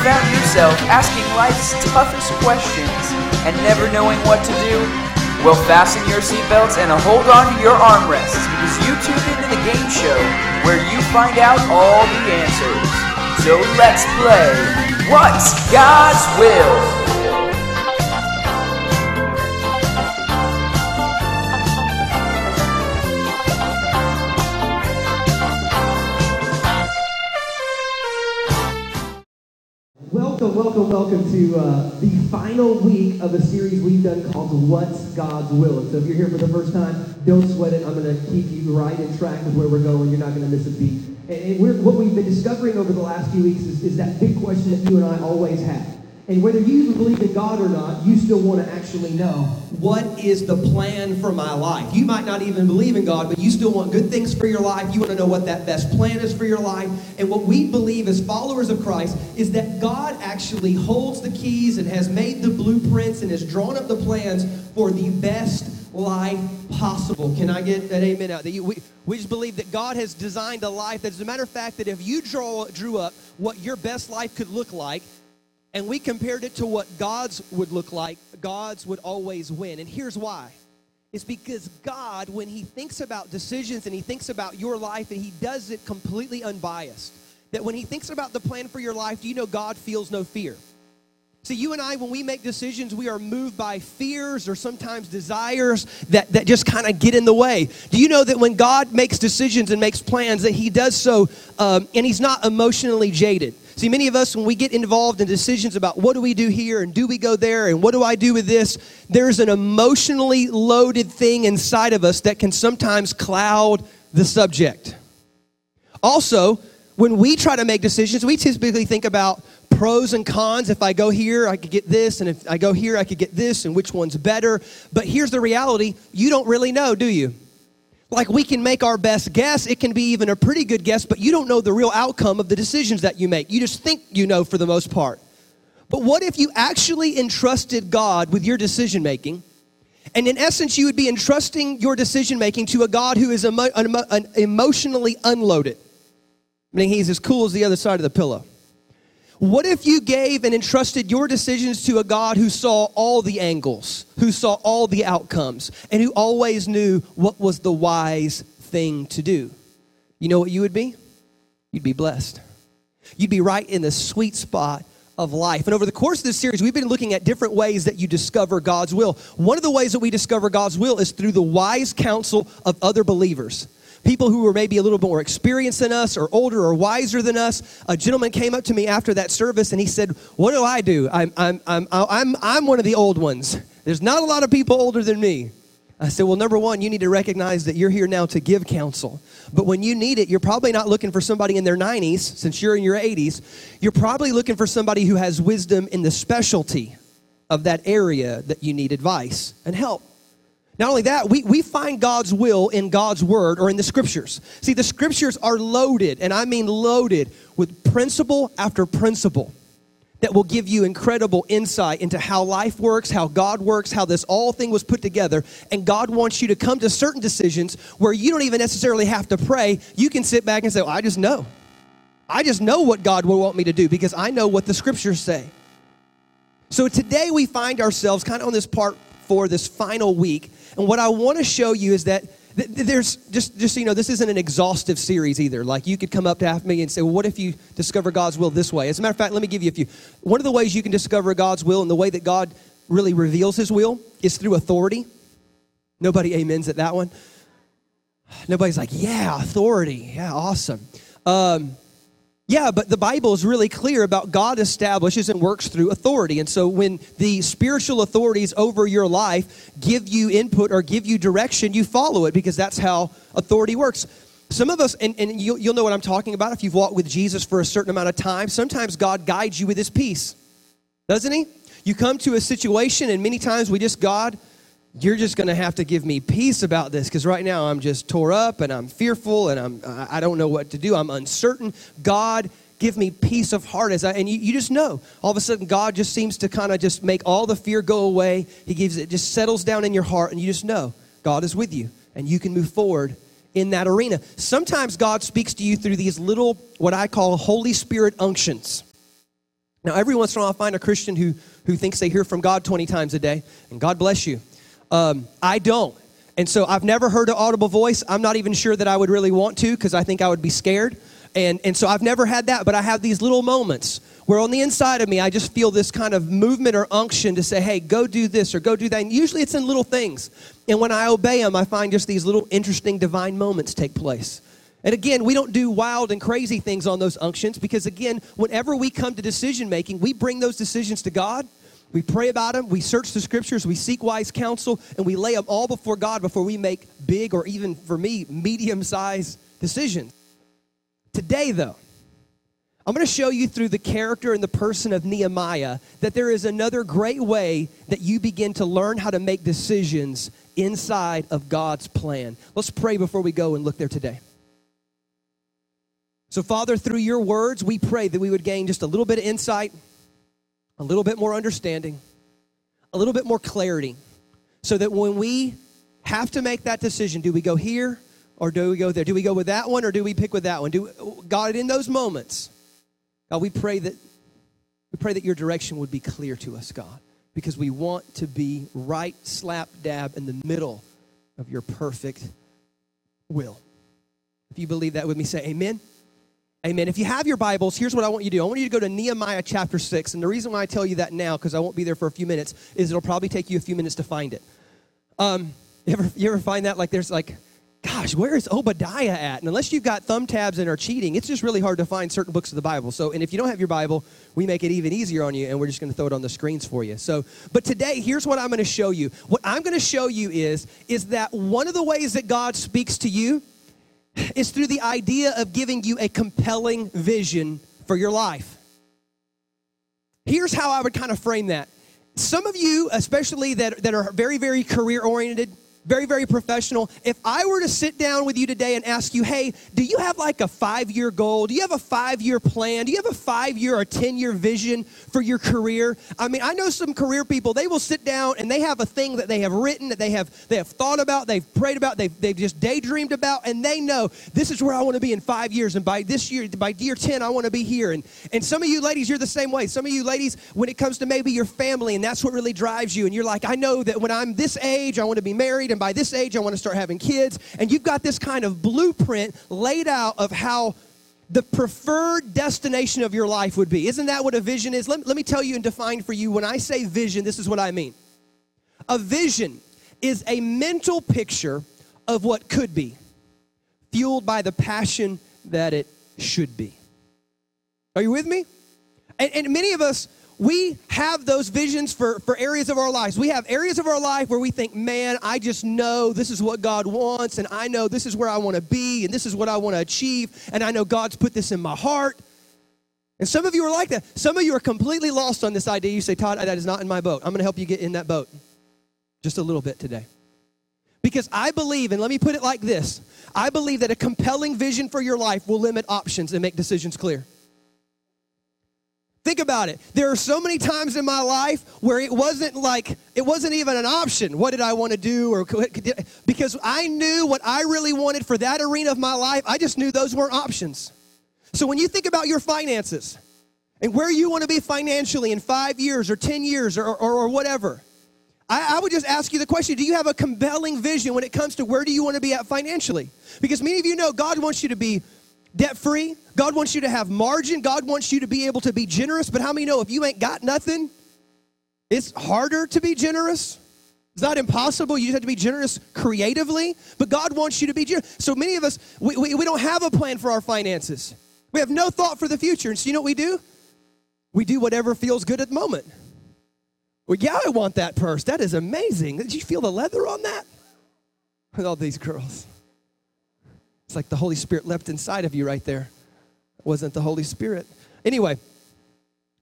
Found yourself asking life's toughest questions and never knowing what to do? Well, fasten your seatbelts and hold on to your armrests because you tuned into the game show where you find out all the answers. So let's play What's God's Will? Welcome, welcome, welcome to uh, the final week of a series we've done called What's God's Will. And so if you're here for the first time, don't sweat it. I'm going to keep you right in track with where we're going. You're not going to miss a beat. And, and what we've been discovering over the last few weeks is, is that big question that you and I always have. And whether you believe in God or not, you still want to actually know what is the plan for my life. You might not even believe in God, but you still want good things for your life. You want to know what that best plan is for your life. And what we believe as followers of Christ is that God actually holds the keys and has made the blueprints and has drawn up the plans for the best life possible. Can I get an amen out? That you, we, we just believe that God has designed a life that, as a matter of fact, that if you draw, drew up what your best life could look like, and we compared it to what God's would look like, God's would always win. And here's why. It's because God, when He thinks about decisions and He thinks about your life, and He does it completely unbiased. That when He thinks about the plan for your life, do you know God feels no fear? See, you and I, when we make decisions, we are moved by fears or sometimes desires that, that just kind of get in the way. Do you know that when God makes decisions and makes plans, that He does so um, and He's not emotionally jaded? See, many of us, when we get involved in decisions about what do we do here and do we go there and what do I do with this, there's an emotionally loaded thing inside of us that can sometimes cloud the subject. Also, when we try to make decisions, we typically think about pros and cons. If I go here, I could get this, and if I go here, I could get this, and which one's better. But here's the reality you don't really know, do you? Like we can make our best guess, it can be even a pretty good guess, but you don't know the real outcome of the decisions that you make. You just think you know for the most part. But what if you actually entrusted God with your decision making? And in essence, you would be entrusting your decision making to a God who is emo- emotionally unloaded. I mean, he's as cool as the other side of the pillow. What if you gave and entrusted your decisions to a God who saw all the angles, who saw all the outcomes, and who always knew what was the wise thing to do? You know what you would be? You'd be blessed. You'd be right in the sweet spot of life. And over the course of this series, we've been looking at different ways that you discover God's will. One of the ways that we discover God's will is through the wise counsel of other believers people who were maybe a little more experienced than us or older or wiser than us. A gentleman came up to me after that service and he said, What do I do? I'm, I'm, I'm, I'm, I'm one of the old ones. There's not a lot of people older than me. I said, Well, number one, you need to recognize that you're here now to give counsel. But when you need it, you're probably not looking for somebody in their 90s, since you're in your 80s. You're probably looking for somebody who has wisdom in the specialty of that area that you need advice and help. Not only that, we, we find God's will in God's word or in the scriptures. See, the scriptures are loaded, and I mean loaded, with principle after principle that will give you incredible insight into how life works, how God works, how this all thing was put together. And God wants you to come to certain decisions where you don't even necessarily have to pray. You can sit back and say, well, I just know. I just know what God will want me to do because I know what the scriptures say. So today we find ourselves kind of on this part for this final week and what I want to show you is that there's just just so you know this isn't an exhaustive series either. Like you could come up to me and say well what if you discover god's will this way? As a matter of fact let me give you a few. One of the ways you can discover god's will and the way that god really reveals his will is through authority. Nobody amens at that one. Nobody's like yeah authority. Yeah awesome. Um, yeah, but the Bible is really clear about God establishes and works through authority. And so when the spiritual authorities over your life give you input or give you direction, you follow it because that's how authority works. Some of us, and, and you'll, you'll know what I'm talking about if you've walked with Jesus for a certain amount of time, sometimes God guides you with his peace, doesn't he? You come to a situation, and many times we just, God, you're just going to have to give me peace about this because right now I'm just tore up and I'm fearful and I'm, I don't know what to do. I'm uncertain. God, give me peace of heart as I, and you, you just know all of a sudden God just seems to kind of just make all the fear go away. He gives it just settles down in your heart and you just know God is with you and you can move forward in that arena. Sometimes God speaks to you through these little, what I call Holy Spirit unctions. Now, every once in a while, I find a Christian who, who thinks they hear from God 20 times a day, and God bless you. Um, I don't. And so I've never heard an audible voice. I'm not even sure that I would really want to because I think I would be scared. And, and so I've never had that, but I have these little moments where on the inside of me, I just feel this kind of movement or unction to say, hey, go do this or go do that. And usually it's in little things. And when I obey them, I find just these little interesting divine moments take place. And again, we don't do wild and crazy things on those unctions because, again, whenever we come to decision making, we bring those decisions to God. We pray about them, we search the scriptures, we seek wise counsel, and we lay them all before God before we make big or even, for me, medium sized decisions. Today, though, I'm going to show you through the character and the person of Nehemiah that there is another great way that you begin to learn how to make decisions inside of God's plan. Let's pray before we go and look there today. So, Father, through your words, we pray that we would gain just a little bit of insight, a little bit more understanding, a little bit more clarity, so that when we have to make that decision, do we go here or do we go there? Do we go with that one or do we pick with that one? Do God in those moments, God, we pray that we pray that your direction would be clear to us, God, because we want to be right slap dab in the middle of your perfect will. If you believe that with me, say amen. Amen. If you have your Bibles, here's what I want you to do. I want you to go to Nehemiah chapter 6. And the reason why I tell you that now, because I won't be there for a few minutes, is it'll probably take you a few minutes to find it. Um, you, ever, you ever find that? Like there's like, gosh, where is Obadiah at? And unless you've got thumb tabs and are cheating, it's just really hard to find certain books of the Bible. So, and if you don't have your Bible, we make it even easier on you, and we're just going to throw it on the screens for you. So, but today, here's what I'm going to show you. What I'm going to show you is, is that one of the ways that God speaks to you is through the idea of giving you a compelling vision for your life. Here's how I would kind of frame that. Some of you, especially that, that are very, very career oriented, very, very professional. If I were to sit down with you today and ask you, hey, do you have like a five year goal? Do you have a five year plan? Do you have a five year or 10 year vision for your career? I mean, I know some career people, they will sit down and they have a thing that they have written, that they have, they have thought about, they've prayed about, they've, they've just daydreamed about, and they know this is where I want to be in five years. And by this year, by year 10, I want to be here. And, and some of you ladies, you're the same way. Some of you ladies, when it comes to maybe your family, and that's what really drives you, and you're like, I know that when I'm this age, I want to be married married, and by this age, I want to start having kids. And you've got this kind of blueprint laid out of how the preferred destination of your life would be. Isn't that what a vision is? Let, let me tell you and define for you when I say vision, this is what I mean. A vision is a mental picture of what could be, fueled by the passion that it should be. Are you with me? And, and many of us, we have those visions for, for areas of our lives. We have areas of our life where we think, man, I just know this is what God wants, and I know this is where I want to be, and this is what I want to achieve, and I know God's put this in my heart. And some of you are like that. Some of you are completely lost on this idea. You say, Todd, that is not in my boat. I'm going to help you get in that boat just a little bit today. Because I believe, and let me put it like this I believe that a compelling vision for your life will limit options and make decisions clear. Think about it. There are so many times in my life where it wasn't like, it wasn't even an option. What did I want to do? Or because I knew what I really wanted for that arena of my life, I just knew those weren't options. So when you think about your finances and where you want to be financially in five years or 10 years or, or, or whatever, I, I would just ask you the question do you have a compelling vision when it comes to where do you want to be at financially? Because many of you know God wants you to be debt free. God wants you to have margin. God wants you to be able to be generous. But how many know if you ain't got nothing, it's harder to be generous? It's not impossible. You just have to be generous creatively. But God wants you to be generous. So many of us, we, we, we don't have a plan for our finances. We have no thought for the future. And so you know what we do? We do whatever feels good at the moment. Well, yeah, I want that purse. That is amazing. Did you feel the leather on that? With all these girls. It's like the Holy Spirit leapt inside of you right there. It wasn't the Holy Spirit. Anyway,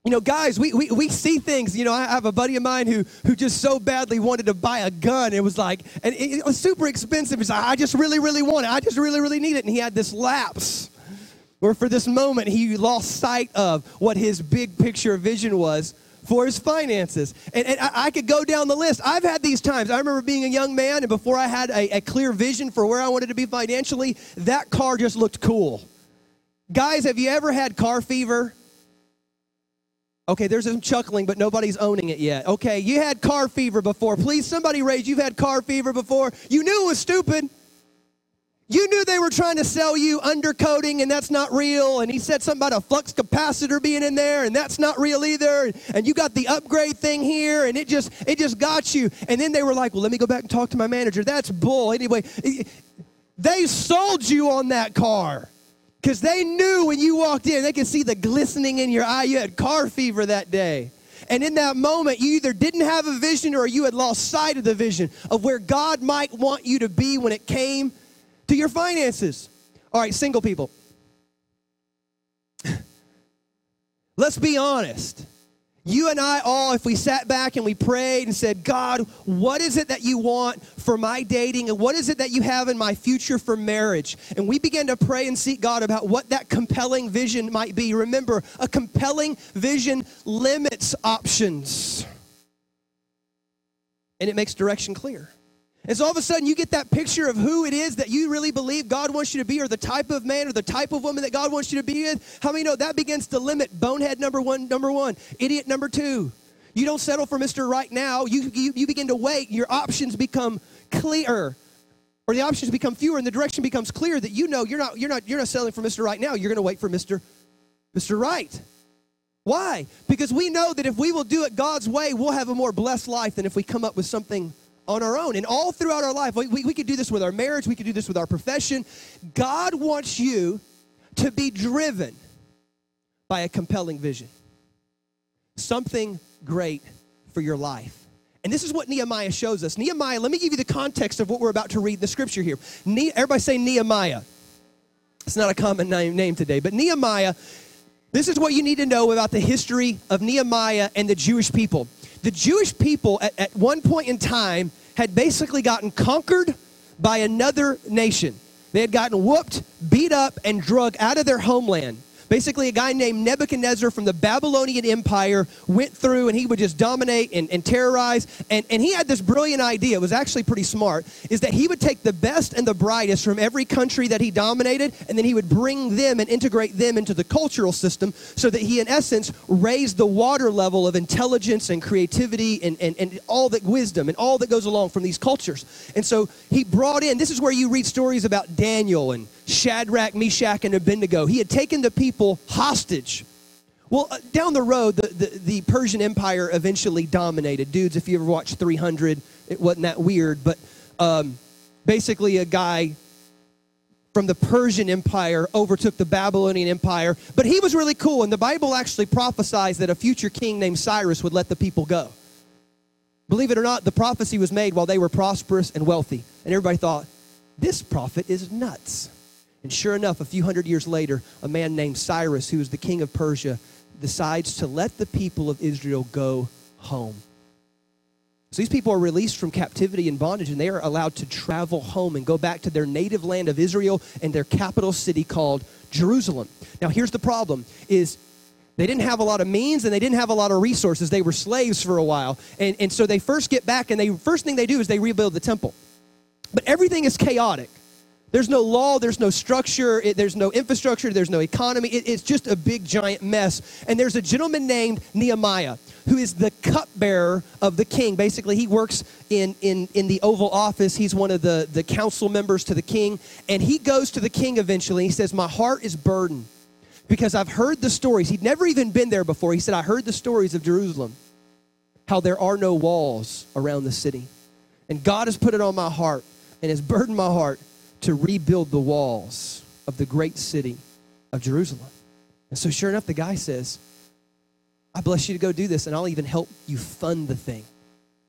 you know, guys, we, we, we see things. You know, I have a buddy of mine who, who just so badly wanted to buy a gun. It was like, and it, it was super expensive. He's like, I just really, really want it. I just really, really need it. And he had this lapse where for this moment he lost sight of what his big picture vision was for his finances. And, and I, I, could go down the list. I've had these times. I remember being a young man, and before I had a, a clear vision for where I wanted to be financially, that car just looked cool. Guys, have you ever had car fever? Okay, there's some chuckling, but nobody's owning it yet. Okay, you had car fever before. Please, somebody raise you've had car fever before. You knew it was stupid. You knew they were trying to sell you undercoating and that's not real. And he said something about a flux capacitor being in there and that's not real either. And you got the upgrade thing here and it just it just got you. And then they were like, well, let me go back and talk to my manager. That's bull. Anyway, they sold you on that car. Because they knew when you walked in, they could see the glistening in your eye. You had car fever that day. And in that moment, you either didn't have a vision or you had lost sight of the vision of where God might want you to be when it came to your finances. All right, single people. Let's be honest. You and I all, if we sat back and we prayed and said, God, what is it that you want for my dating? And what is it that you have in my future for marriage? And we began to pray and seek God about what that compelling vision might be. Remember, a compelling vision limits options, and it makes direction clear. And so all of a sudden, you get that picture of who it is that you really believe God wants you to be, or the type of man or the type of woman that God wants you to be in. How many know that begins to limit bonehead number one, number one, idiot number two? You don't settle for Mr. Right now. You, you, you begin to wait. Your options become clearer, or the options become fewer, and the direction becomes clear that you know you're not, you're not, you're not settling for Mr. Right now. You're going to wait for Mr. Mr. Right. Why? Because we know that if we will do it God's way, we'll have a more blessed life than if we come up with something on our own. And all throughout our life, we, we, we could do this with our marriage, we could do this with our profession. God wants you to be driven by a compelling vision, something great for your life. And this is what Nehemiah shows us. Nehemiah, let me give you the context of what we're about to read in the scripture here. Ne- everybody say Nehemiah. It's not a common name, name today, but Nehemiah, this is what you need to know about the history of Nehemiah and the Jewish people. The Jewish people at, at one point in time had basically gotten conquered by another nation. They had gotten whooped, beat up, and drug out of their homeland. Basically, a guy named Nebuchadnezzar from the Babylonian Empire went through and he would just dominate and, and terrorize. And, and he had this brilliant idea, it was actually pretty smart, is that he would take the best and the brightest from every country that he dominated, and then he would bring them and integrate them into the cultural system so that he, in essence, raised the water level of intelligence and creativity and, and, and all that wisdom and all that goes along from these cultures. And so he brought in, this is where you read stories about Daniel and Shadrach, Meshach, and Abednego. He had taken the people hostage. Well, uh, down the road, the, the, the, Persian Empire eventually dominated. Dudes, if you ever watched 300, it wasn't that weird, but um, basically a guy from the Persian Empire overtook the Babylonian Empire. But he was really cool, and the Bible actually prophesies that a future king named Cyrus would let the people go. Believe it or not, the prophecy was made while they were prosperous and wealthy. And everybody thought, this prophet is nuts. And sure enough, a few hundred years later, a man named Cyrus, who was the king of Persia, decides to let the people of Israel go home. So these people are released from captivity and bondage, and they are allowed to travel home and go back to their native land of Israel and their capital city called Jerusalem. Now, here's the problem: is they didn't have a lot of means and they didn't have a lot of resources. They were slaves for a while, and, and so they first get back, and they first thing they do is they rebuild the temple. But everything is chaotic. There's no law, there's no structure, it, there's no infrastructure, there's no economy. It, it's just a big, giant mess. And there's a gentleman named Nehemiah who is the cupbearer of the king. Basically, he works in, in, in the Oval Office. He's one of the, the council members to the king. And he goes to the king eventually. He says, My heart is burdened because I've heard the stories. He'd never even been there before. He said, I heard the stories of Jerusalem, how there are no walls around the city. And God has put it on my heart and has burdened my heart to rebuild the walls of the great city of Jerusalem. And so, sure enough, the guy says, I bless you to go do this, and I'll even help you fund the thing.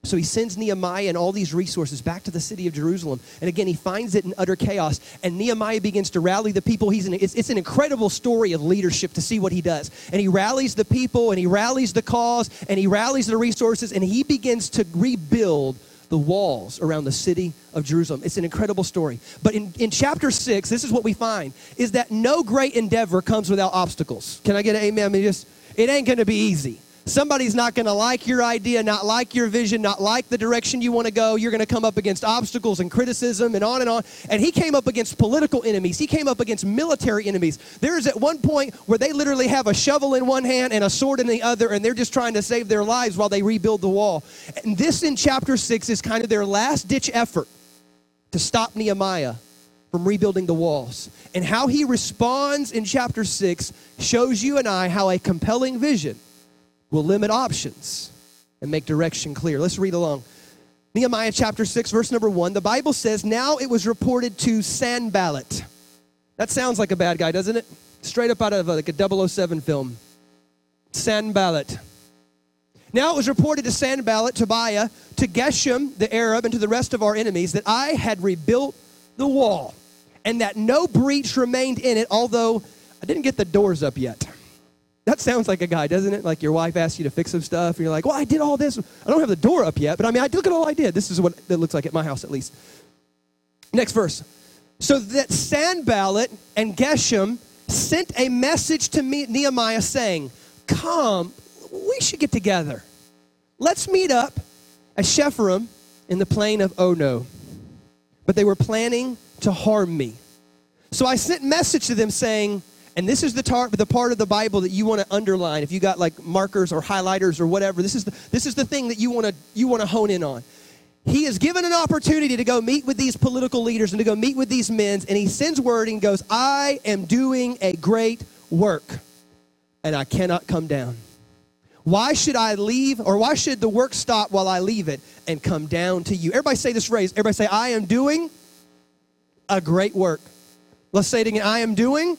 So he sends Nehemiah and all these resources back to the city of Jerusalem. And again, he finds it in utter chaos. And Nehemiah begins to rally the people. He's an, it's, it's an incredible story of leadership to see what he does. And he rallies the people, and he rallies the cause, and he rallies the resources, and he begins to rebuild the walls around the city of Jerusalem. It's an incredible story. But in, in chapter six, this is what we find is that no great endeavor comes without obstacles. Can I get an amen? I mean, just it ain't gonna be easy. Somebody's not going to like your idea, not like your vision, not like the direction you want to go. You're going to come up against obstacles and criticism and on and on. And he came up against political enemies. He came up against military enemies. There is at one point where they literally have a shovel in one hand and a sword in the other, and they're just trying to save their lives while they rebuild the wall. And this in chapter 6 is kind of their last ditch effort to stop Nehemiah from rebuilding the walls. And how he responds in chapter 6 shows you and I how a compelling vision will limit options and make direction clear. Let's read along. Nehemiah chapter 6, verse number 1. The Bible says, Now it was reported to Sanballat. That sounds like a bad guy, doesn't it? Straight up out of uh, like a 007 film. Sanballat. Now it was reported to Sanballat, Tobiah, to Geshem the Arab, and to the rest of our enemies that I had rebuilt the wall and that no breach remained in it, although I didn't get the doors up yet. That sounds like a guy, doesn't it? Like your wife asks you to fix some stuff, and you're like, well, I did all this. I don't have the door up yet, but I mean, I look at all I did. This is what it looks like at my house, at least. Next verse. So that Sanballat and Geshem sent a message to me, Nehemiah saying, Come, we should get together. Let's meet up at Shepharim in the plain of Ono. But they were planning to harm me. So I sent message to them saying, and this is the, tar- the part of the Bible that you want to underline. If you got like markers or highlighters or whatever, this is the, this is the thing that you want to you want to hone in on. He is given an opportunity to go meet with these political leaders and to go meet with these men, and he sends word and goes, "I am doing a great work, and I cannot come down. Why should I leave, or why should the work stop while I leave it and come down to you?" Everybody say this phrase. Everybody say, "I am doing a great work." Let's say it again. I am doing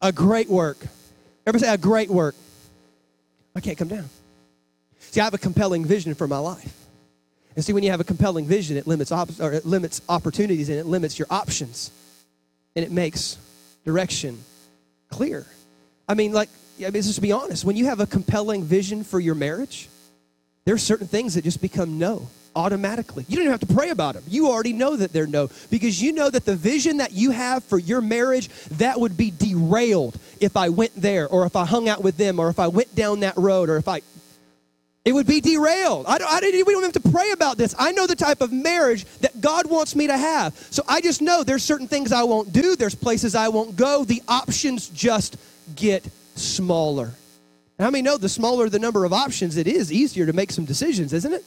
a great work. Everybody say a great work. I can't come down. See, I have a compelling vision for my life. And see, when you have a compelling vision, it limits, op- or it limits opportunities and it limits your options. And it makes direction clear. I mean, like, I mean, just be honest, when you have a compelling vision for your marriage, there are certain things that just become no automatically. You don't even have to pray about them. You already know that they're no because you know that the vision that you have for your marriage that would be derailed if I went there or if I hung out with them or if I went down that road or if I it would be derailed. I don't, I didn't, we don't have to pray about this. I know the type of marriage that God wants me to have. So I just know there's certain things I won't do, there's places I won't go. The options just get smaller. And how many know the smaller the number of options, it is easier to make some decisions, isn't it?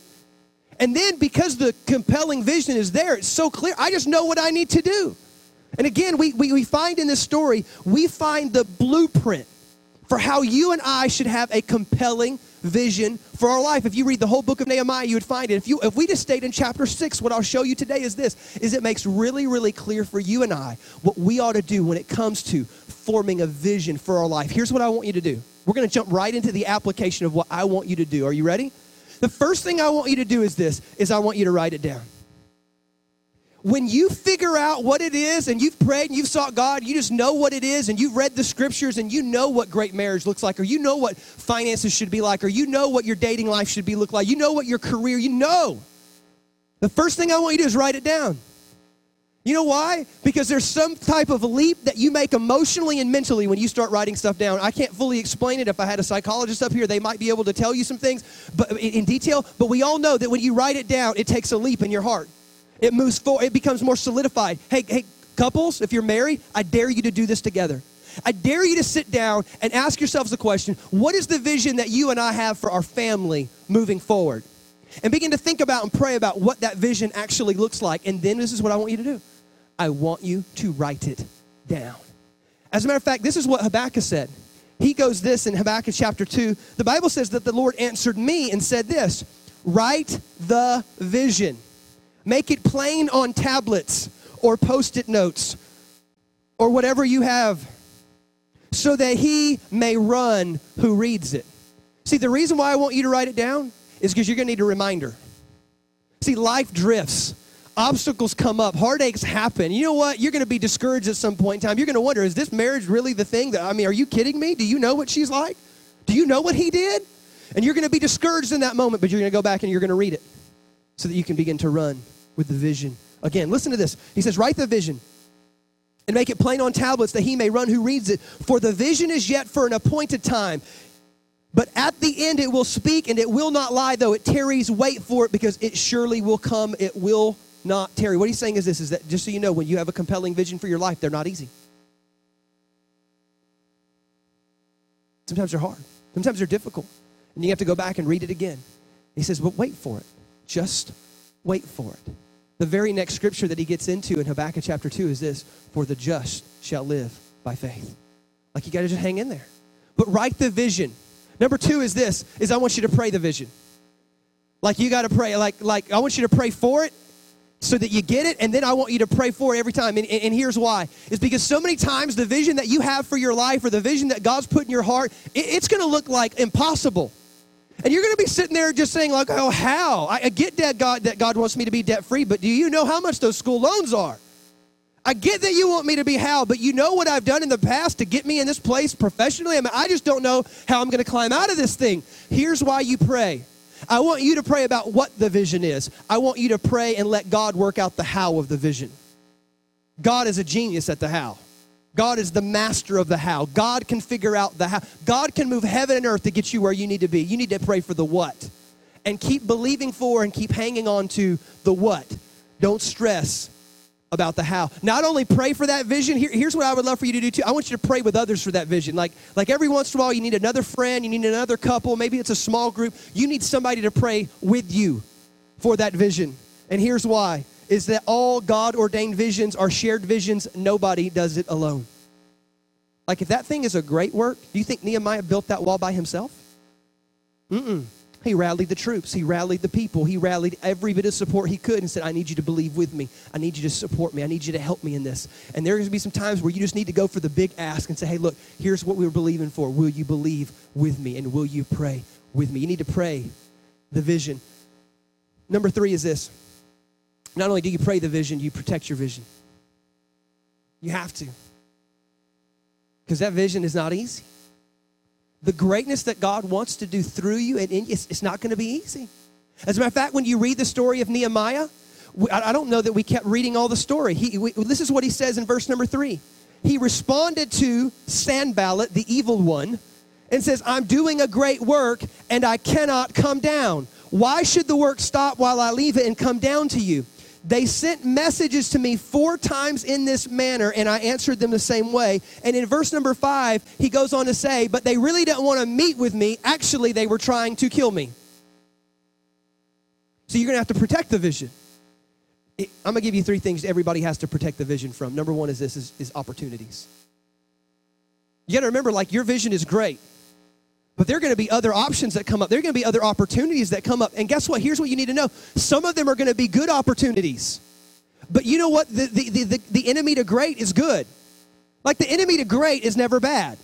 And then because the compelling vision is there, it's so clear, I just know what I need to do. And again, we, we, we find in this story, we find the blueprint for how you and I should have a compelling vision for our life. If you read the whole book of Nehemiah, you would find it. If you if we just stayed in chapter 6, what I'll show you today is this is it makes really really clear for you and I what we ought to do when it comes to forming a vision for our life. Here's what I want you to do. We're going to jump right into the application of what I want you to do. Are you ready? The first thing I want you to do is this is I want you to write it down. When you figure out what it is and you've prayed and you've sought God, you just know what it is and you've read the scriptures and you know what great marriage looks like or you know what finances should be like or you know what your dating life should be look like. You know what your career, you know. The first thing I want you to do is write it down. You know why? Because there's some type of leap that you make emotionally and mentally when you start writing stuff down. I can't fully explain it. If I had a psychologist up here, they might be able to tell you some things but in detail. But we all know that when you write it down, it takes a leap in your heart. It moves forward. It becomes more solidified. Hey, hey, couples, if you're married, I dare you to do this together. I dare you to sit down and ask yourselves the question what is the vision that you and I have for our family moving forward? And begin to think about and pray about what that vision actually looks like. And then this is what I want you to do I want you to write it down. As a matter of fact, this is what Habakkuk said. He goes this in Habakkuk chapter 2. The Bible says that the Lord answered me and said this Write the vision, make it plain on tablets or post it notes or whatever you have, so that he may run who reads it. See, the reason why I want you to write it down is because you're going to need a reminder. See, life drifts obstacles come up, heartaches happen. You know what? You're going to be discouraged at some point in time. You're going to wonder, is this marriage really the thing that, I mean, are you kidding me? Do you know what she's like? Do you know what he did? And you're going to be discouraged in that moment, but you're going to go back and you're going to read it so that you can begin to run with the vision. Again, listen to this. He says, Write the vision and make it plain on tablets that he may run who reads it. For the vision is yet for an appointed time. But at the end, it will speak and it will not lie, though it tarries, wait for it because it surely will come. It will not tarry. What he's saying is this is that just so you know, when you have a compelling vision for your life, they're not easy. Sometimes they're hard, sometimes they're difficult. And you have to go back and read it again. He says, but wait for it. Just wait for it. The very next scripture that he gets into in Habakkuk chapter 2 is this For the just shall live by faith. Like you got to just hang in there. But write the vision. Number two is this is I want you to pray the vision. Like you got to pray, like, like I want you to pray for it so that you get it, and then I want you to pray for it every time. And, and, here's why. It's because so many times the vision that you have for your life or the vision that God's put in your heart, it, it's going to look like impossible. And you're going to be sitting there just saying, like, oh, how? I, I get that God, that God wants me to be debt free, but do you know how much those school loans are? I get that you want me to be how, but you know what I've done in the past to get me in this place professionally? I mean, I just don't know how I'm going to climb out of this thing. Here's why you pray. I want you to pray about what the vision is. I want you to pray and let God work out the how of the vision. God is a genius at the how. God is the master of the how. God can figure out the how. God can move heaven and earth to get you where you need to be. You need to pray for the what. And keep believing for and keep hanging on to the what. Don't stress about the how. Not only pray for that vision, here, here's what I would love for you to do too. I want you to pray with others for that vision. Like, like every once in a while, you need another friend, you need another couple, maybe it's a small group. You need somebody to pray with you for that vision. And here's why is that all God ordained visions are shared visions. Nobody does it alone. Like, if that thing is a great work, do you think Nehemiah built that wall by himself? Mm-mm. He rallied the troops. He rallied the people. He rallied every bit of support he could and said, I need you to believe with me. I need you to support me. I need you to help me in this. And there's going to be some times where you just need to go for the big ask and say, hey, look, here's what we are believing for. Will you believe with me? And will you pray with me? You need to pray the vision. Number three is this not only do you pray the vision, you protect your vision. You have to. Because that vision is not easy. The greatness that God wants to do through you, and in, it's, it's not going to be easy. As a matter of fact, when you read the story of Nehemiah, I don't know that we kept reading all the story. He, we, this is what he says in verse number three. He responded to Sanballat, the evil one, and says, I'm doing a great work and I cannot come down. Why should the work stop while I leave it and come down to you? They sent messages to me four times in this manner, and I answered them the same way. And in verse number five, he goes on to say, But they really didn't want to meet with me. Actually, they were trying to kill me. So you're going to have to protect the vision. I'm going to give you three things everybody has to protect the vision from. Number one is this is, is opportunities. You got to remember, like, your vision is great. But there are going to be other options that come up. There are going to be other opportunities that come up. And guess what? Here's what you need to know some of them are going to be good opportunities. But you know what? The, the, the, the, enemy to great is good. Like the enemy to great is never bad.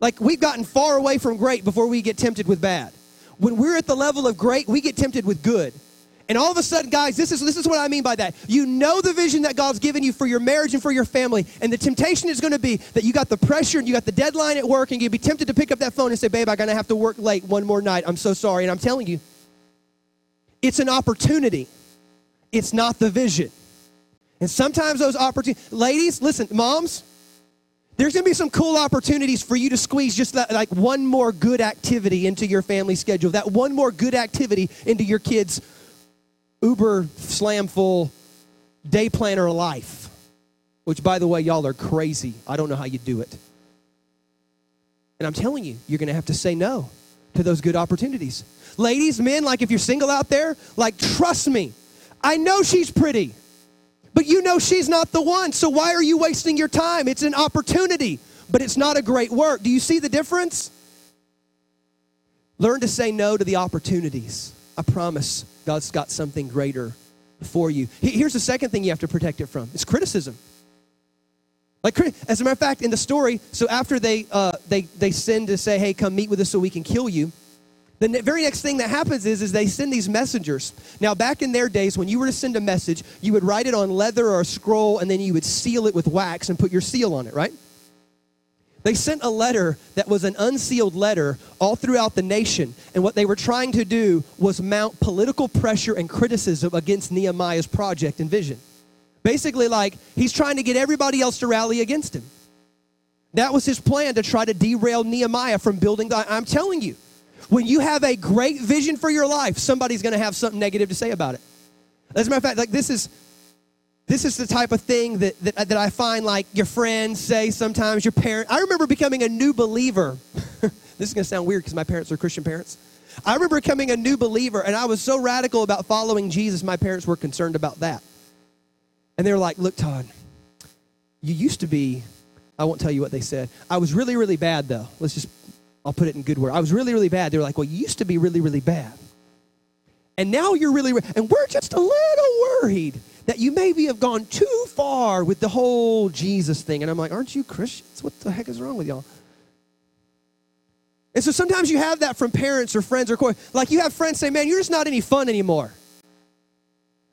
Like we've gotten far away from great before we get tempted with bad. When we're at the level of great, we get tempted with good. And all of a sudden, guys, this is, this is what I mean by that. You know the vision that God's given you for your marriage and for your family. And the temptation is going to be that you got the pressure and you got the deadline at work and you'd be tempted to pick up that phone and say, babe, I'm going to have to work late one more night. I'm so sorry. And I'm telling you, it's an opportunity. It's not the vision. And sometimes those opportunities, ladies, listen, moms, there's going to be some cool opportunities for you to squeeze just that, like one more good activity into your family schedule, that one more good activity into your kids' uber slam full day planner life, which, by the way, y'all are crazy. I don't know how you do it. And I'm telling you, you're going to have to say no to those good opportunities. Ladies, men, like if you're single out there, like trust me, I know she's pretty, but you know she's not the one. So why are you wasting your time? It's an opportunity, but it's not a great work. Do you see the difference? Learn to say no to the opportunities. I promise God's got something greater for you. Here's the second thing you have to protect it from it's criticism. Like, as a matter of fact, in the story, so after they, uh, they, they send to say, hey, come meet with us so we can kill you, the very next thing that happens is, is they send these messengers. Now, back in their days, when you were to send a message, you would write it on leather or a scroll, and then you would seal it with wax and put your seal on it, right? They sent a letter that was an unsealed letter all throughout the nation. And what they were trying to do was mount political pressure and criticism against Nehemiah's project and vision. Basically, like he's trying to get everybody else to rally against him. That was his plan to try to derail Nehemiah from building the. I'm telling you, when you have a great vision for your life, somebody's going to have something negative to say about it. As a matter of fact, like this is this is the type of thing that, that, that I find like your friends say sometimes, your parents. I remember becoming a new believer. this is going to sound weird because my parents are Christian parents. I remember becoming a new believer, and I was so radical about following Jesus, my parents were concerned about that. And they were like, Look, Todd, you used to be, I won't tell you what they said. I was really, really bad, though. Let's just, I'll put it in good word. I was really, really bad. They were like, Well, you used to be really, really bad. And now you're really, and we're just a little worried that you maybe have gone too far with the whole Jesus thing. And I'm like, aren't you Christians? What the heck is wrong with y'all? And so sometimes you have that from parents or friends or like you have friends say, man, you're just not any fun anymore.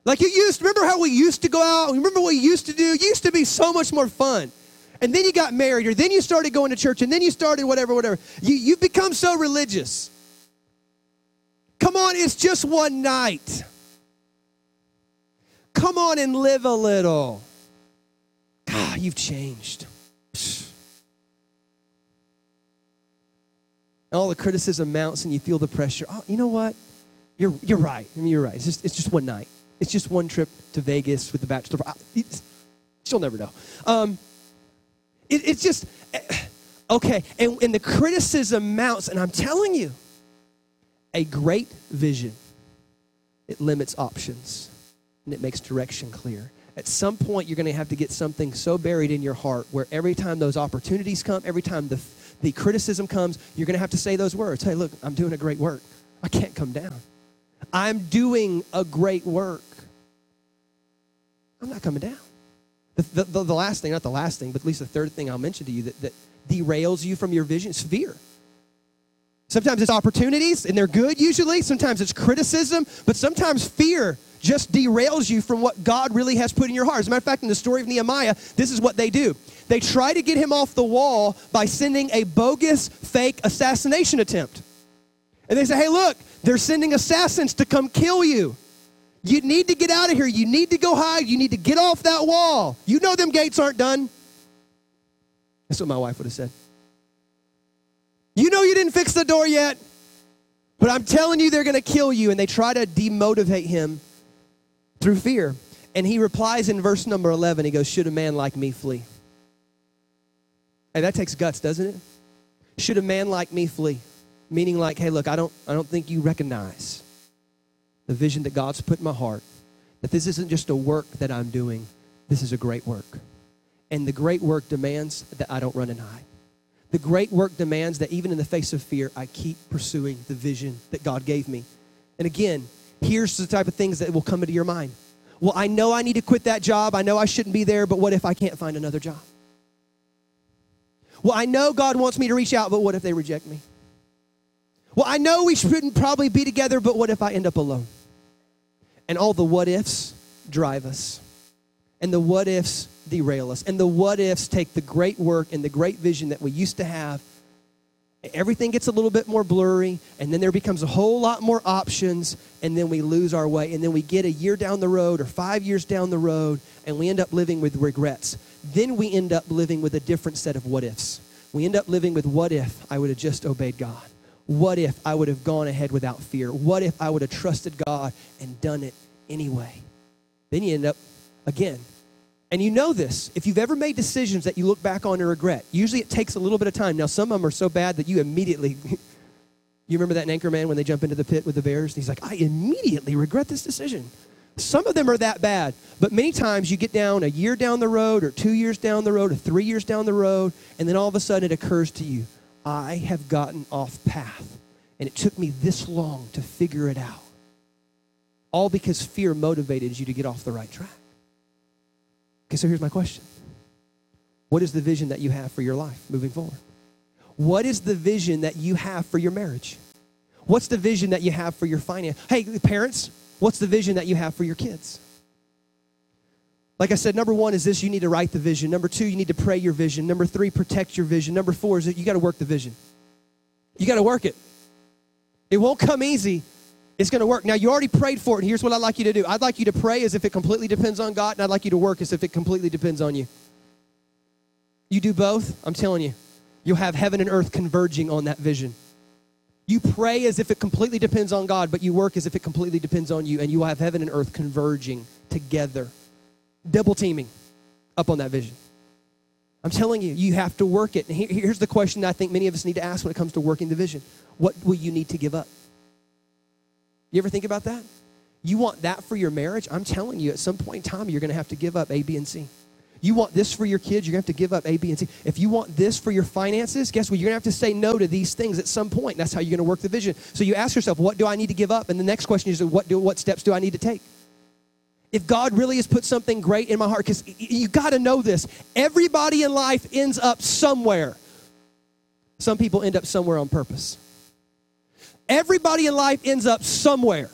Like you used, remember how we used to go out? Remember what you used to do? It used to be so much more fun. And then you got married, or then you started going to church, and then you started whatever, whatever. You, you become so religious. Come on, it's just one night. Come on and live a little. God, you've changed. all the criticism mounts and you feel the pressure. Oh, you know what? You're, you're right. I mean, you're right. It's just, it's just one night. It's just one trip to Vegas with the bachelor. She'll never know. Um, it, it's just, eh, okay. And, and the criticism mounts, and I'm telling you, a great vision, it limits options and it makes direction clear. At some point, you're going to have to get something so buried in your heart where every time those opportunities come, every time the, the criticism comes, you're going to have to say those words Hey, look, I'm doing a great work. I can't come down. I'm doing a great work. I'm not coming down. The, the, the, last thing, not the last thing, but at least the third thing I'll mention to you that, that derails you from your vision is fear. Sometimes it's opportunities, and they're good usually. Sometimes it's criticism, but sometimes fear just derails you from what God really has put in your heart. As a matter of fact, in the story of Nehemiah, this is what they do. They try to get him off the wall by sending a bogus, fake assassination attempt. And they say, hey, look, they're sending assassins to come kill you. You need to get out of here. You need to go hide. You need to get off that wall. You know them gates aren't done. That's what my wife would have said. You know you didn't fix the door yet, but I'm telling you they're going to kill you. And they try to demotivate him through fear. And he replies in verse number 11, he goes, Should a man like me flee? Hey, that takes guts, doesn't it? Should a man like me flee? Meaning like, hey, look, I don't, I don't think you recognize the vision that God's put in my heart. That this isn't just a work that I'm doing. This is a great work. And the great work demands that I don't run and hide. The great work demands that even in the face of fear, I keep pursuing the vision that God gave me. And again, here's the type of things that will come into your mind. Well, I know I need to quit that job. I know I shouldn't be there, but what if I can't find another job? Well, I know God wants me to reach out, but what if they reject me? Well, I know we shouldn't probably be together, but what if I end up alone? And all the what ifs drive us. And the what ifs derail us. And the what ifs take the great work and the great vision that we used to have everything gets a little bit more blurry, and then there becomes a whole lot more options, and then we lose our way. And then we get a year down the road or five years down the road, and we end up living with regrets. Then we end up living with a different set of what ifs. We end up living with what if I would have just obeyed God? What if I would have gone ahead without fear? What if I would have trusted God and done it anyway? Then you end up, again, and you know this. If you've ever made decisions that you look back on and regret, usually it takes a little bit of time. Now, some of them are so bad that you immediately. you remember that Anchorman when they jump into the pit with the bears? And he's like, I immediately regret this decision. Some of them are that bad, but many times you get down a year down the road, or two years down the road, or three years down the road, and then all of a sudden it occurs to you, I have gotten off path. And it took me this long to figure it out. All because fear motivated you to get off the right track. Okay, so here's my question What is the vision that you have for your life moving forward? What is the vision that you have for your marriage? What's the vision that you have for your finance? Hey, parents, what's the vision that you have for your kids? Like I said, number one is this you need to write the vision. Number two, you need to pray your vision. Number three, protect your vision. Number four is that you got to work the vision. You got to work it. It won't come easy, it's going to work. Now, you already prayed for it, and here's what I'd like you to do I'd like you to pray as if it completely depends on God, and I'd like you to work as if it completely depends on you. You do both, I'm telling you, you'll have heaven and earth converging on that vision. You pray as if it completely depends on God, but you work as if it completely depends on you, and you will have heaven and earth converging together, double teaming up on that vision. I'm telling you, you have to work it. And here's the question I think many of us need to ask when it comes to working the vision What will you need to give up? You ever think about that? You want that for your marriage? I'm telling you, at some point in time, you're going to have to give up A, B, and C. You want this for your kids, you're going to have to give up A, B, and C. If you want this for your finances, guess what? You're going to have to say no to these things at some point. That's how you're going to work the vision. So you ask yourself, what do I need to give up? And the next question is, what, do, what steps do I need to take? If God really has put something great in my heart, because you got to know this everybody in life ends up somewhere. Some people end up somewhere on purpose. Everybody in life ends up somewhere.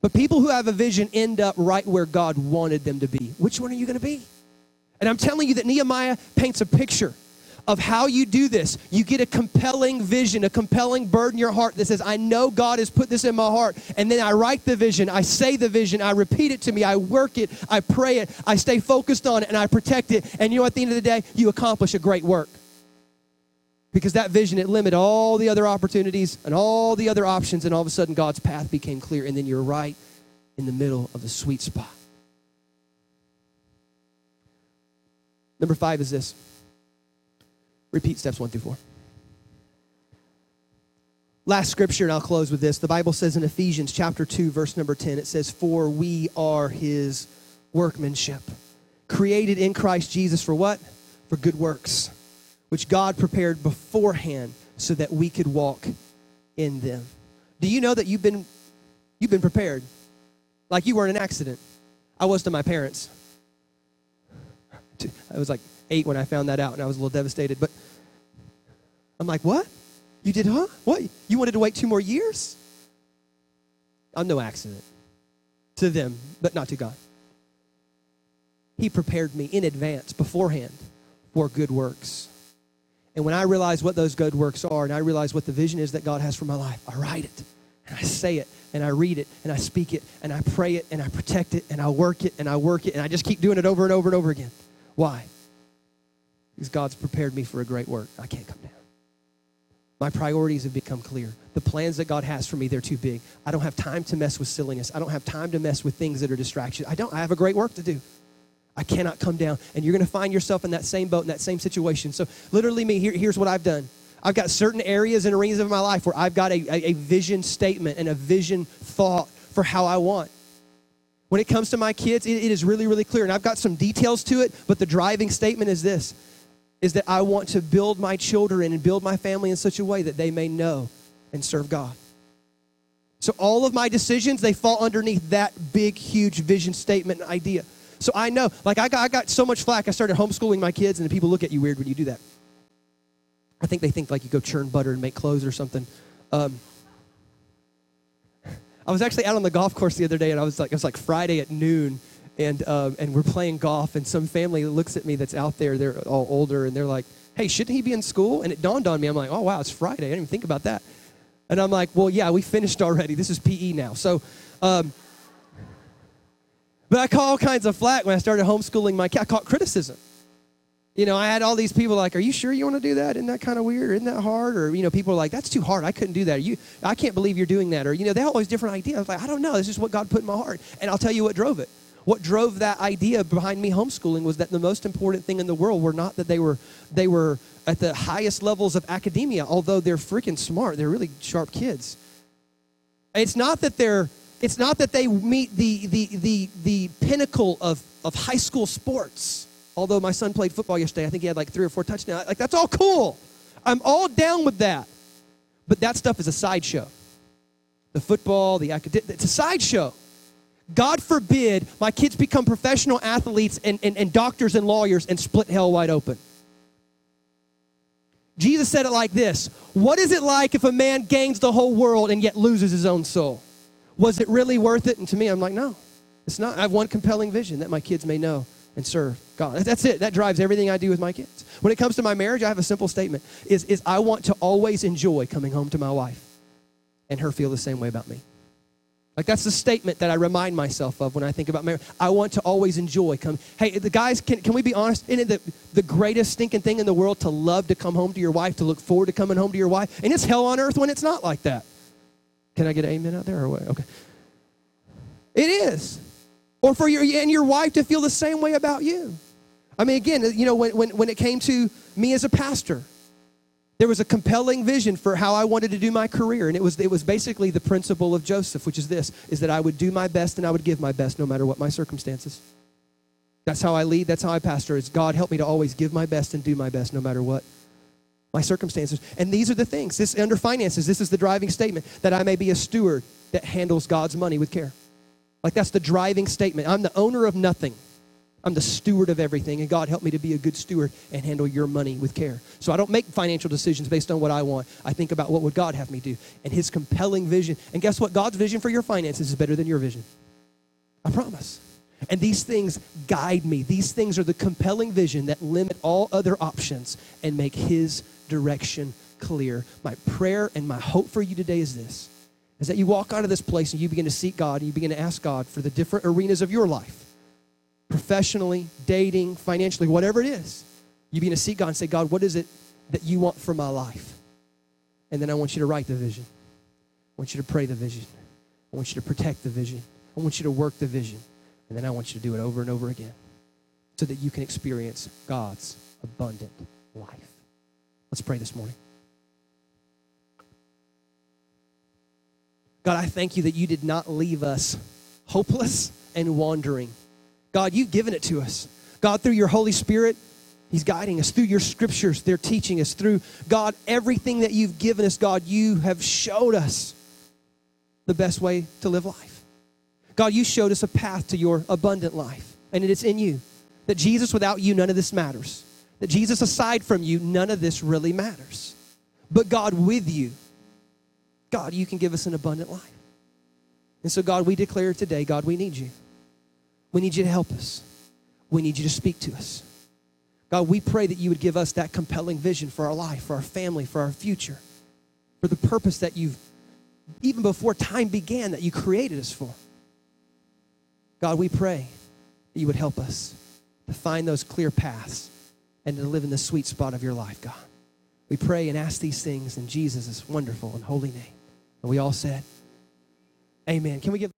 But people who have a vision end up right where God wanted them to be. Which one are you going to be? And I'm telling you that Nehemiah paints a picture of how you do this. You get a compelling vision, a compelling burden in your heart that says, I know God has put this in my heart. And then I write the vision, I say the vision, I repeat it to me, I work it, I pray it, I stay focused on it, and I protect it. And you know, at the end of the day, you accomplish a great work. Because that vision, it limited all the other opportunities and all the other options, and all of a sudden God's path became clear, and then you're right in the middle of the sweet spot. Number five is this repeat steps one through four. Last scripture, and I'll close with this. The Bible says in Ephesians chapter 2, verse number 10, it says, For we are his workmanship, created in Christ Jesus for what? For good works which God prepared beforehand so that we could walk in them. Do you know that you've been you've been prepared? Like you weren't an accident. I was to my parents. I was like 8 when I found that out and I was a little devastated, but I'm like, "What? You did huh? What? You wanted to wait two more years?" I'm no accident to them, but not to God. He prepared me in advance, beforehand, for good works. And when I realize what those good works are and I realize what the vision is that God has for my life, I write it and I say it and I read it and I speak it and I pray it and I protect it and I work it and I work it and I just keep doing it over and over and over again. Why? Because God's prepared me for a great work. I can't come down. My priorities have become clear. The plans that God has for me, they're too big. I don't have time to mess with silliness. I don't have time to mess with things that are distractions. I don't. I have a great work to do. I cannot come down. And you're going to find yourself in that same boat, in that same situation. So, literally, me, here, here's what I've done. I've got certain areas and arenas of my life where I've got a, a, a vision statement and a vision thought for how I want. When it comes to my kids, it, it is really, really clear. And I've got some details to it, but the driving statement is this is that I want to build my children and build my family in such a way that they may know and serve God. So all of my decisions, they fall underneath that big, huge vision statement and idea. So I know, like I got, I got so much flack. I started homeschooling my kids, and people look at you weird when you do that. I think they think like you go churn butter and make clothes or something. Um, I was actually out on the golf course the other day, and I was like, it was like Friday at noon, and um, and we're playing golf, and some family looks at me that's out there. They're all older, and they're like, "Hey, shouldn't he be in school?" And it dawned on me. I'm like, "Oh wow, it's Friday. I didn't even think about that." And I'm like, "Well, yeah, we finished already. This is PE now." So. Um, but I caught all kinds of flack when I started homeschooling my kid. I caught criticism. You know, I had all these people like, "Are you sure you want to do that? Isn't that kind of weird? Isn't that hard?" Or you know, people are like, "That's too hard. I couldn't do that." you, I can't believe you're doing that. Or you know, they have always different ideas. I was like, I don't know. This is what God put in my heart, and I'll tell you what drove it. What drove that idea behind me homeschooling was that the most important thing in the world were not that they were they were at the highest levels of academia, although they're freaking smart. They're really sharp kids. It's not that they're it's not that they meet the, the, the, the pinnacle of, of high school sports. Although my son played football yesterday, I think he had like three or four touchdowns. Like, that's all cool. I'm all down with that. But that stuff is a sideshow. The football, the academic, it's a sideshow. God forbid my kids become professional athletes and, and, and doctors and lawyers and split hell wide open. Jesus said it like this What is it like if a man gains the whole world and yet loses his own soul? Was it really worth it? And to me, I'm like, no, it's not. I have one compelling vision that my kids may know and serve God. That's it. That drives everything I do with my kids. When it comes to my marriage, I have a simple statement is, is I want to always enjoy coming home to my wife and her feel the same way about me. Like that's the statement that I remind myself of when I think about marriage. I want to always enjoy. Come, hey, the guys, can, can we be honest? Isn't it the, the greatest stinking thing in the world to love to come home to your wife, to look forward to coming home to your wife? And it's hell on earth when it's not like that. Can I get an amen out there or what? Okay. It is. Or for your and your wife to feel the same way about you. I mean, again, you know, when, when, when it came to me as a pastor, there was a compelling vision for how I wanted to do my career. And it was, it was basically the principle of Joseph, which is this, is that I would do my best and I would give my best no matter what my circumstances. That's how I lead. That's how I pastor. Is God help me to always give my best and do my best no matter what my circumstances. And these are the things. This under finances, this is the driving statement that I may be a steward that handles God's money with care. Like that's the driving statement. I'm the owner of nothing. I'm the steward of everything, and God help me to be a good steward and handle your money with care. So I don't make financial decisions based on what I want. I think about what would God have me do and His compelling vision. And guess what? God's vision for your finances is better than your vision. I promise. And these things guide me. These things are the compelling vision that limit all other options and make His direction clear. My prayer and my hope for you today is this is that you walk out of this place and you begin to seek God and you begin to ask God for the different arenas of your life professionally, dating, financially, whatever it is. You begin to seek God and say, God, what is it that you want for my life? And then I want you to write the vision. I want you to pray the vision. I want you to protect the vision. I want you to work the vision. And then I want you to do it over and over again so that you can experience God's abundant life. Let's pray this morning. God, I thank you that you did not leave us hopeless and wandering. God, you've given it to us. God, through your Holy Spirit, He's guiding us through your scriptures. They're teaching us through God, everything that you've given us, God, you have showed us the best way to live life. God, you showed us a path to your abundant life, and it is in you. That Jesus, without you, none of this matters. That Jesus, aside from you, none of this really matters. But God, with you, God, you can give us an abundant life. And so, God, we declare today, God, we need you. We need you to help us. We need you to speak to us. God, we pray that you would give us that compelling vision for our life, for our family, for our future, for the purpose that you've, even before time began, that you created us for. God, we pray that you would help us to find those clear paths and to live in the sweet spot of your life, God. We pray and ask these things in Jesus' wonderful and holy name. And we all said, Amen. Can we give